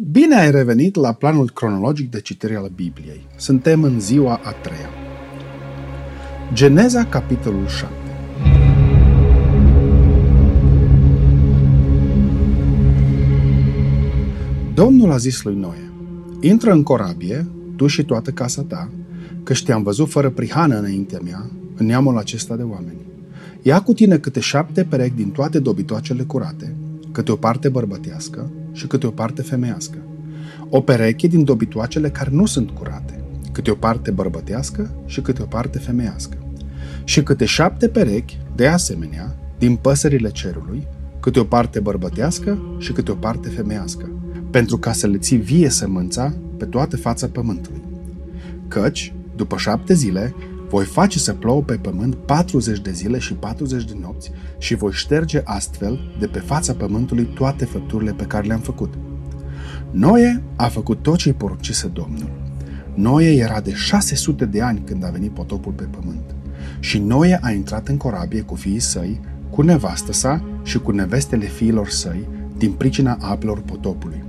Bine ai revenit la planul cronologic de citire al Bibliei. Suntem în ziua a treia. Geneza, capitolul 7. Domnul a zis lui Noe, intră în corabie, tu și toată casa ta, că te-am văzut fără prihană înaintea mea, în neamul acesta de oameni. Ia cu tine câte șapte perechi din toate dobitoacele curate, câte o parte bărbătească și câte o parte femeiască. O pereche din dobitoacele care nu sunt curate, câte o parte bărbătească și câte o parte femeiască. Și câte șapte perechi, de asemenea, din păsările cerului, câte o parte bărbătească și câte o parte femeiască, pentru ca să le ții vie sămânța pe toată fața pământului. Căci, după șapte zile, voi face să plouă pe pământ 40 de zile și 40 de nopți și voi șterge astfel de pe fața pământului toate făpturile pe care le-am făcut. Noe a făcut tot ce-i poruncise Domnul. Noe era de 600 de ani când a venit potopul pe pământ. Și Noe a intrat în corabie cu fiii săi, cu nevastă sa și cu nevestele fiilor săi, din pricina apelor potopului.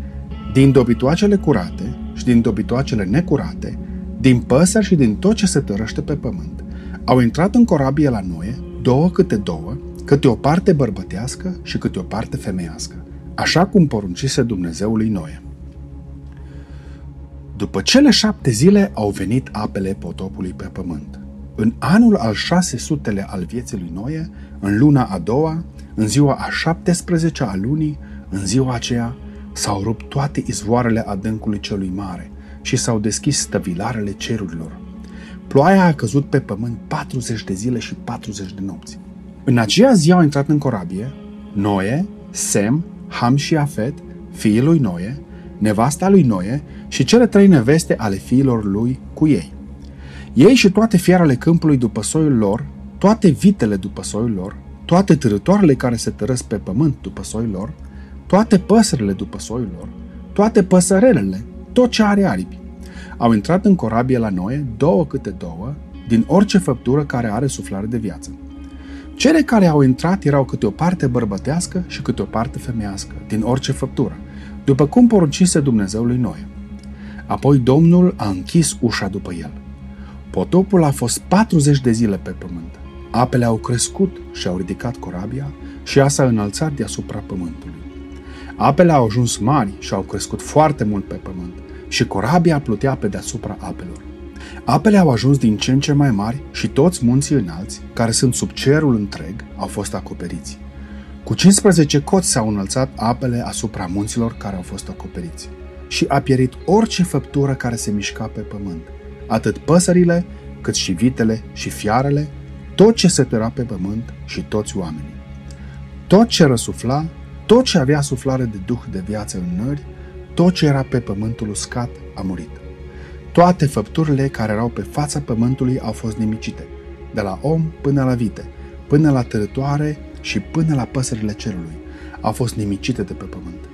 Din dobitoacele curate și din dobitoacele necurate, din păsări și din tot ce se tărăște pe pământ. Au intrat în corabie la Noe, două câte două, câte o parte bărbătească și câte o parte femeiască, așa cum poruncise Dumnezeului Noe. După cele șapte zile au venit apele potopului pe pământ. În anul al 600 al vieții lui Noe, în luna a doua, în ziua a 17 a lunii, în ziua aceea, s-au rupt toate izvoarele adâncului celui mare – și s-au deschis stăvilarele cerurilor. Ploaia a căzut pe pământ 40 de zile și 40 de nopți. În aceea zi au intrat în corabie Noe, Sem, Ham și Afet, fiii lui Noe, nevasta lui Noe și cele trei neveste ale fiilor lui cu ei. Ei și toate fiarele câmpului după soiul lor, toate vitele după soiul lor, toate târătoarele care se tărăsc pe pământ după soiul lor, toate păsările după soiul lor, toate păsărelele tot ce are aripi. Au intrat în corabie la Noe, două câte două, din orice făptură care are suflare de viață. Cele care au intrat erau câte o parte bărbătească și câte o parte femeiască, din orice făptură, după cum poruncise Dumnezeu lui Noe. Apoi Domnul a închis ușa după el. Potopul a fost 40 de zile pe pământ. Apele au crescut și au ridicat corabia și ea s-a înălțat deasupra pământului. Apele au ajuns mari și au crescut foarte mult pe pământ și corabia plutea pe deasupra apelor. Apele au ajuns din ce în ce mai mari și toți munții înalți, care sunt sub cerul întreg, au fost acoperiți. Cu 15 coți s-au înălțat apele asupra munților care au fost acoperiți. Și a pierit orice făptură care se mișca pe pământ, atât păsările, cât și vitele și fiarele, tot ce se tăra pe pământ și toți oamenii. Tot ce răsufla tot ce avea suflare de duh de viață în nări, tot ce era pe pământul uscat, a murit. Toate făpturile care erau pe fața pământului au fost nimicite, de la om până la vite, până la tărătoare și până la păsările cerului, au fost nimicite de pe pământ.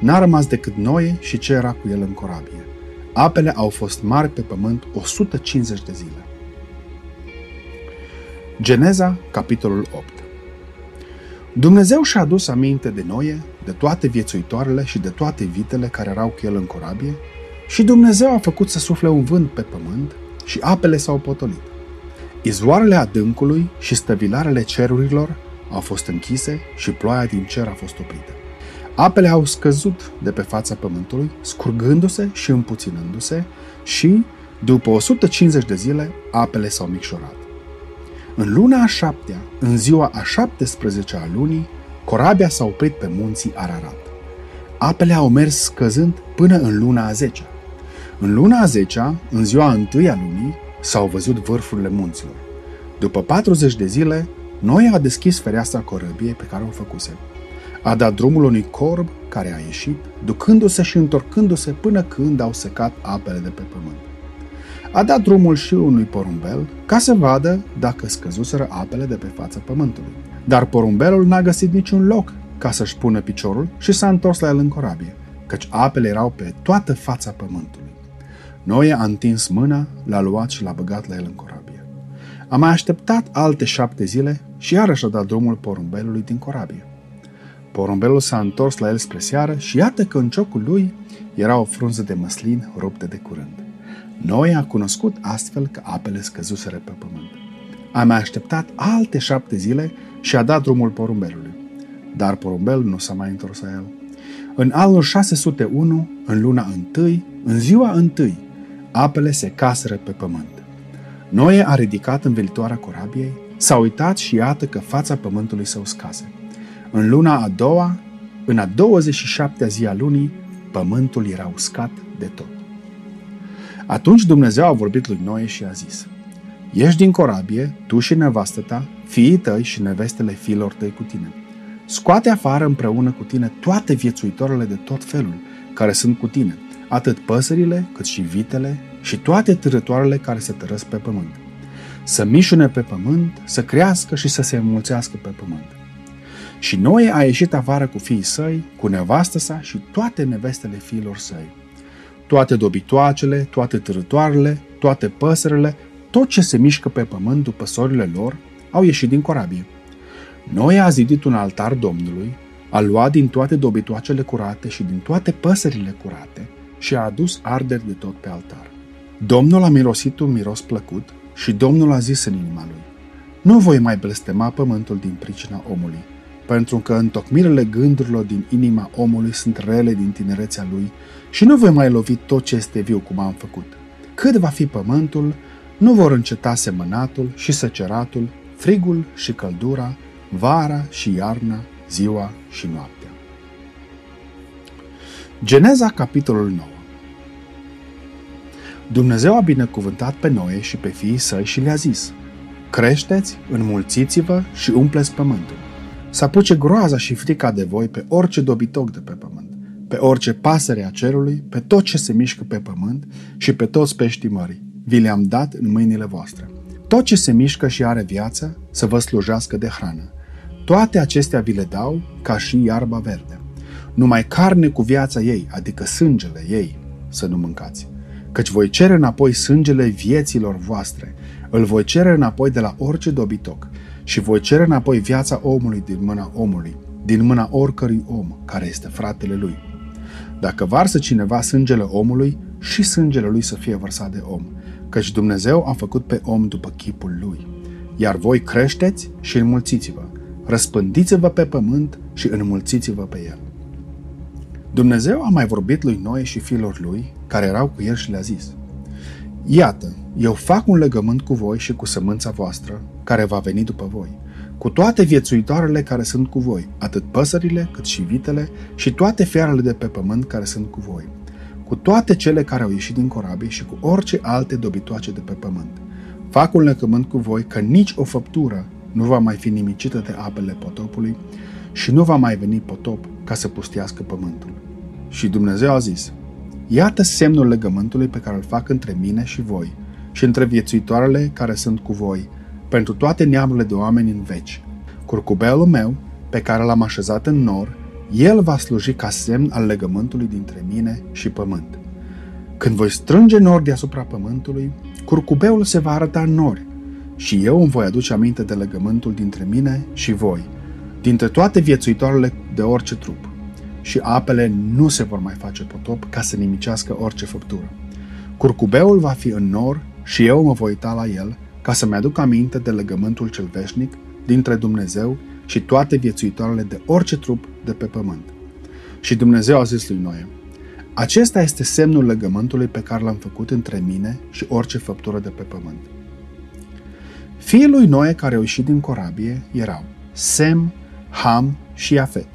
N-a rămas decât Noe și ce era cu el în corabie. Apele au fost mari pe pământ 150 de zile. Geneza, capitolul 8 Dumnezeu și-a adus aminte de Noe, de toate viețuitoarele și de toate vitele care erau cu el în corabie și Dumnezeu a făcut să sufle un vânt pe pământ și apele s-au potolit. Izvoarele adâncului și stăvilarele cerurilor au fost închise și ploaia din cer a fost oprită. Apele au scăzut de pe fața pământului, scurgându-se și împuținându-se și, după 150 de zile, apele s-au micșorat. În luna a șaptea, în ziua a 17 a lunii, corabia s-a oprit pe munții Ararat. Apele au mers scăzând până în luna a zecea. În luna a zecea, în ziua întâi a lunii, s-au văzut vârfurile munților. După 40 de zile, noi a deschis fereastra corăbiei pe care o făcuse. A dat drumul unui corb care a ieșit, ducându-se și întorcându-se până când au secat apele de pe pământ a dat drumul și unui porumbel ca să vadă dacă scăzuseră apele de pe fața pământului. Dar porumbelul n-a găsit niciun loc ca să-și pună piciorul și s-a întors la el în corabie, căci apele erau pe toată fața pământului. Noe a întins mâna, l-a luat și l-a băgat la el în corabie. A mai așteptat alte șapte zile și iarăși a dat drumul porumbelului din corabie. Porumbelul s-a întors la el spre seară și iată că în ciocul lui era o frunză de măslin ruptă de curând. Noi a cunoscut astfel că apele scăzuseră pe pământ. A mai așteptat alte șapte zile și a dat drumul porumbelului. Dar porumbelul nu s-a mai întors la el. În anul 601, în luna întâi, în ziua întâi, apele se caseră pe pământ. Noe a ridicat învelitoarea corabiei, s-a uitat și iată că fața pământului se uscase. În luna a doua, în a 27-a zi a lunii, pământul era uscat de tot. Atunci Dumnezeu a vorbit lui Noe și a zis, Ieși din corabie, tu și nevastă ta, fiii tăi și nevestele fiilor tăi cu tine. Scoate afară împreună cu tine toate viețuitoarele de tot felul care sunt cu tine, atât păsările cât și vitele și toate târătoarele care se tărăsc pe pământ. Să mișune pe pământ, să crească și să se înmulțească pe pământ. Și Noe a ieșit afară cu fiii săi, cu nevastă sa și toate nevestele fiilor săi. Toate dobitoacele, toate târătoarele, toate păsările, tot ce se mișcă pe pământ după sorile lor, au ieșit din corabie. Noe a zidit un altar Domnului, a luat din toate dobitoacele curate și din toate păsările curate și a adus arderi de tot pe altar. Domnul a mirosit un miros plăcut și Domnul a zis în inima lui, Nu voi mai blestema pământul din pricina omului, pentru că întocmirile gândurilor din inima omului sunt rele din tinerețea lui și nu voi mai lovi tot ce este viu cum am făcut. Cât va fi pământul, nu vor înceta semănatul și săceratul, frigul și căldura, vara și iarna, ziua și noaptea. Geneza, capitolul 9 Dumnezeu a binecuvântat pe Noe și pe fiii săi și le-a zis, Creșteți, înmulțiți-vă și umpleți pământul. Să apuce groaza și frica de voi pe orice dobitoc de pe pământ, pe orice pasăre a cerului, pe tot ce se mișcă pe pământ și pe toți peștii mării. Vi le-am dat în mâinile voastre. Tot ce se mișcă și are viață, să vă slujească de hrană. Toate acestea vi le dau ca și iarba verde. Numai carne cu viața ei, adică sângele ei, să nu mâncați. Căci voi cere înapoi sângele vieților voastre, îl voi cere înapoi de la orice dobitoc și voi cere înapoi viața omului din mâna omului, din mâna oricărui om care este fratele lui. Dacă varsă cineva sângele omului, și sângele lui să fie vărsat de om, căci Dumnezeu a făcut pe om după chipul lui. Iar voi creșteți și înmulțiți-vă, răspândiți-vă pe pământ și înmulțiți-vă pe el. Dumnezeu a mai vorbit lui Noe și fiilor lui, care erau cu el și le-a zis, Iată, eu fac un legământ cu voi și cu sămânța voastră, care va veni după voi, cu toate viețuitoarele care sunt cu voi, atât păsările cât și vitele și toate fiarele de pe pământ care sunt cu voi, cu toate cele care au ieșit din corabie și cu orice alte dobitoace de pe pământ. Fac un legământ cu voi că nici o făptură nu va mai fi nimicită de apele potopului și nu va mai veni potop ca să pustiască pământul. Și Dumnezeu a zis, Iată semnul legământului pe care îl fac între mine și voi și între viețuitoarele care sunt cu voi, pentru toate neamurile de oameni în veci. Curcubelul meu, pe care l-am așezat în nor, el va sluji ca semn al legământului dintre mine și pământ. Când voi strânge nori deasupra pământului, curcubeul se va arăta în nori și eu îmi voi aduce aminte de legământul dintre mine și voi, dintre toate viețuitoarele de orice trup. Și apele nu se vor mai face potop ca să nimicească orice făptură. Curcubeul va fi în nor și eu mă voi uita la el ca să-mi aduc aminte de legământul cel veșnic dintre Dumnezeu și toate viețuitoarele de orice trup de pe pământ. Și Dumnezeu a zis lui Noe, acesta este semnul legământului pe care l-am făcut între mine și orice făptură de pe pământ. Fiii lui Noe care au ieșit din corabie erau Sem, Ham și Afet.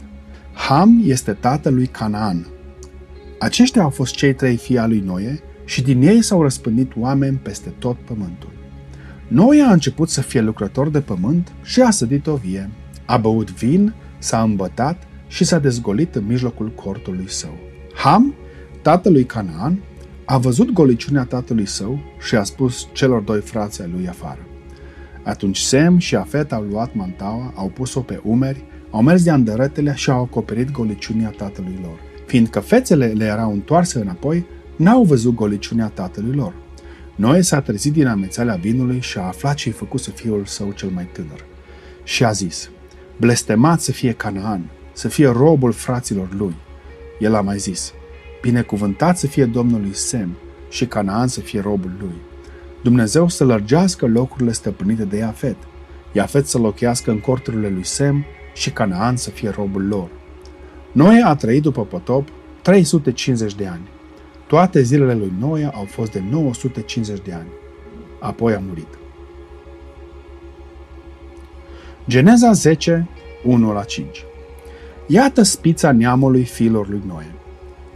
Ham este tatăl lui Canaan. Aceștia au fost cei trei fii al lui Noe și din ei s-au răspândit oameni peste tot pământul. Noe a început să fie lucrător de pământ și a sădit o vie. A băut vin, s-a îmbătat și s-a dezgolit în mijlocul cortului său. Ham, tatălui Canaan, a văzut goliciunea tatălui său și a spus celor doi frați ai lui afară. Atunci Sem și Afet au luat mantaua, au pus-o pe umeri, au mers de andărătele și au acoperit goliciunea tatălui lor. Fiindcă fețele le erau întoarse înapoi, n-au văzut goliciunea tatălui lor. Noe s-a trezit din amețeala vinului și a aflat ce-i făcut să fiul său cel mai tânăr. Și a zis, blestemat să fie Canaan, să fie robul fraților lui. El a mai zis, binecuvântat să fie Domnului Sem și Canaan să fie robul lui. Dumnezeu să lărgească locurile stăpânite de Iafet, Iafet să locuiască în corturile lui Sem și Canaan să fie robul lor. Noe a trăit după potop 350 de ani. Toate zilele lui Noe au fost de 950 de ani. Apoi a murit. Geneza 10, 1 la 5 Iată spița neamului fiilor lui Noe.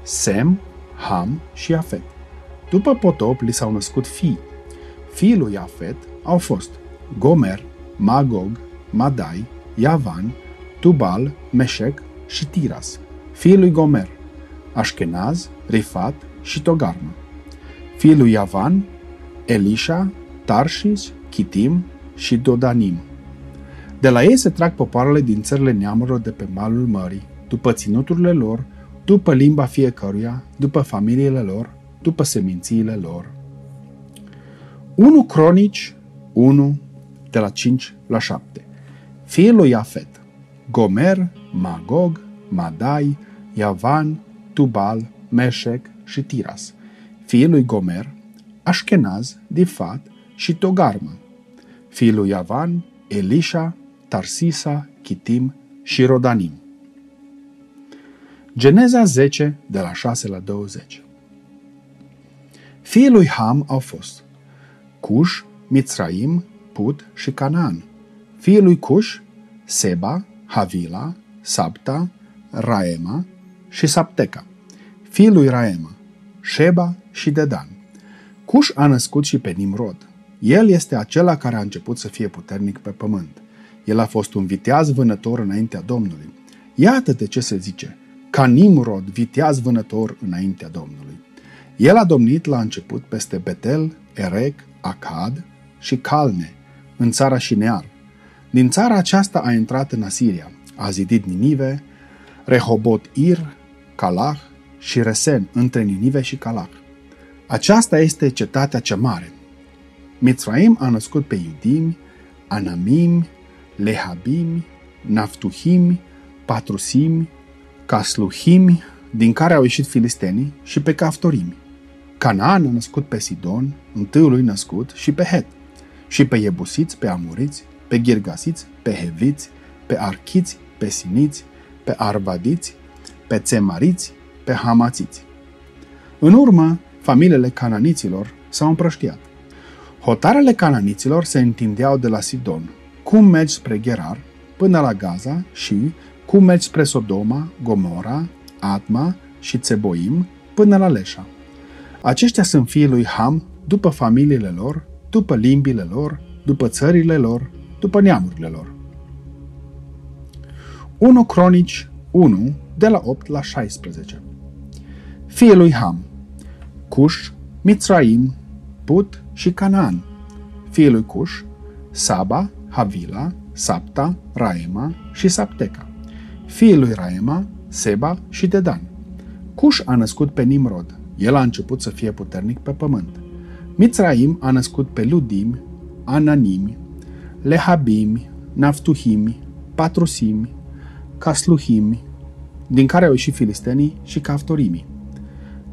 Sem, Ham și Afet. După potop li s-au născut fii. Fiii lui Afet au fost Gomer, Magog, Madai, Yavan, Tubal, Meshec și Tiras. Fiii lui Gomer, Ashkenaz, Rifat și Togarma. Fiii lui Yavan, Elisha, Tarshis, Kitim și Dodanim. De la ei se trag popoarele din țările neamurilor de pe malul mării, după ținuturile lor, după limba fiecăruia, după familiile lor, după semințiile lor. 1 Cronici 1, de la 5 la 7. Fiul lui Iafet, Gomer, Magog, Madai, Yavan, Tubal, Meshec și Tiras. Fiul lui Gomer, Ashkenaz, Difat și Togarma. Fiul lui Yavan, Elisha, Tarsisa, Chitim și Rodanim. Geneza 10, de la 6 la 20 Fiii lui Ham au fost Cush, Mitzraim, Put și Canaan. Fiii lui Cush, Seba, Havila, Sabta, Raema și Sapteca. Fiii lui Raema, Sheba și Dedan. Cush a născut și pe Nimrod. El este acela care a început să fie puternic pe pământ. El a fost un viteaz vânător înaintea Domnului. Iată de ce se zice, ca Nimrod, viteaz vânător înaintea Domnului. El a domnit la început peste Betel, Erec, Acad și Calne, în țara Șinear. Din țara aceasta a intrat în Asiria, a zidit Ninive, Rehobot Ir, Calah și Resen, între Ninive și Calah. Aceasta este cetatea cea mare. Mitzraim a născut pe Iudimi, Anamim, Lehabim, Naftuhim, Patrusim, Casluhim, din care au ieșit filistenii, și pe Caftorimi. Canaan a născut pe Sidon, întâiul lui născut, și pe Het, și pe Iebusiți, pe Amuriți, pe Ghirgasiți, pe Heviți, pe Archiți, pe Siniți, pe Arvadiți, pe Țemariți, pe Hamațiți. În urmă, familiile cananiților s-au împrăștiat. Hotarele cananiților se întindeau de la Sidon, cum mergi spre Gerar, până la Gaza și cum mergi spre Sodoma, Gomora, Atma și Tseboim, până la Leșa. Aceștia sunt fiii lui Ham după familiile lor, după limbile lor, după țările lor, după neamurile lor. 1 Cronici 1, de la 8 la 16 Fiii lui Ham Cush, Mitzraim, Put și Canaan. Fiii lui Cush, Saba, Havila, Sapta, Raema și Sapteca. Fiii lui Raema, Seba și Dedan. Cush a născut pe Nimrod. El a început să fie puternic pe pământ. Mitzraim a născut pe Ludim, Ananimi, Lehabimi, Naftuhimi, Patrusimi, Casluhimi, din care au ieșit filistenii și Caftorimi.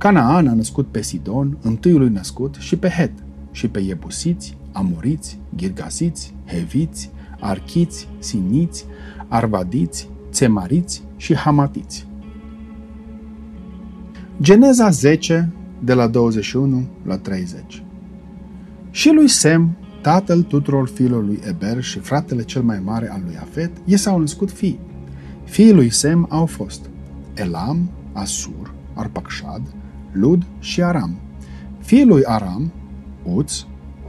Canaan a născut pe Sidon, întâiului născut, și pe Het, și pe Iebusiți, Amoriți, Girgasiți, Heviți, Archiți, Siniți, Arvadiți, Țemariți și Hamatiți. Geneza 10, de la 21 la 30 Și lui Sem, tatăl tuturor fiilor lui Eber și fratele cel mai mare al lui Afet, i s-au născut fii. Fiii lui Sem au fost Elam, Asur, Arpacșad, Lud și Aram. Fiii lui Aram, Uț,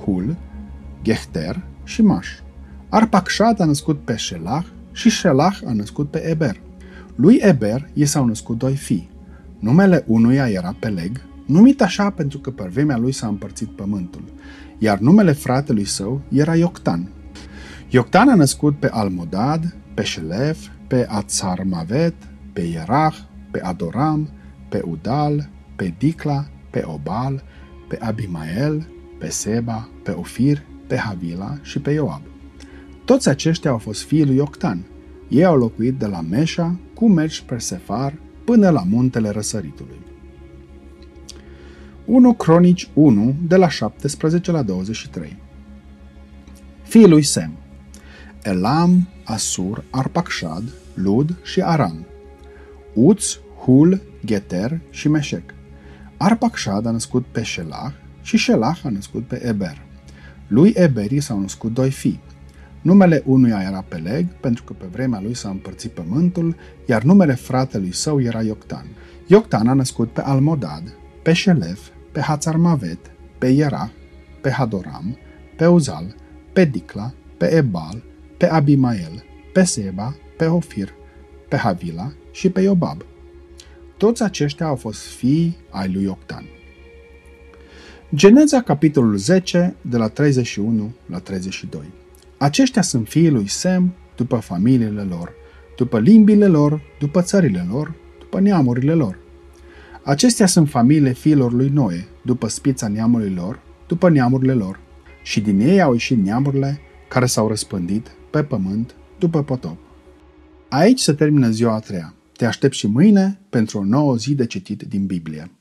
Hul, Gechter și Maș. Arpacșad a născut pe Shelah și Shelah a născut pe Eber. Lui Eber i s-au născut doi fii. Numele unuia era Peleg, numit așa pentru că pe vremea lui s-a împărțit pământul, iar numele fratelui său era Ioctan. Ioctan a născut pe Almodad, pe Shelef, pe Atzarmavet, pe Ierah, pe Adoram, pe Udal, pe Dicla, pe Obal, pe Abimael, pe Seba, pe Ofir, pe Havila și pe Ioab. Toți aceștia au fost fiii lui Octan, Ei au locuit de la Meșa cu mergi spre Sefar până la muntele răsăritului. 1 Cronici 1, de la 17 la 23 Fiii lui Sem Elam, Asur, Arpacshad, Lud și Aram Uț, Hul, Geter și Meșec. Arpacshad a născut pe Shelah și Shelah a născut pe Eber. Lui Eberi s-au născut doi fii. Numele unuia era Peleg, pentru că pe vremea lui s-a împărțit pământul, iar numele fratelui său era Ioctan. Ioctan a născut pe Almodad, pe Shelef, pe Hațarmavet, pe Ierah, pe Hadoram, pe Uzal, pe Dicla, pe Ebal, pe Abimael, pe Seba, pe Ofir, pe Havila și pe Iobab. Toți aceștia au fost fii ai lui Octan. Geneza, capitolul 10, de la 31 la 32. Aceștia sunt fiii lui Sem după familiile lor, după limbile lor, după țările lor, după neamurile lor. Acestea sunt familiile fiilor lui Noe, după spița neamului lor, după neamurile lor, și din ei au ieșit neamurile care s-au răspândit pe pământ după potop. Aici se termină ziua a treia. Te aștept și mâine pentru o nouă zi de citit din Biblie.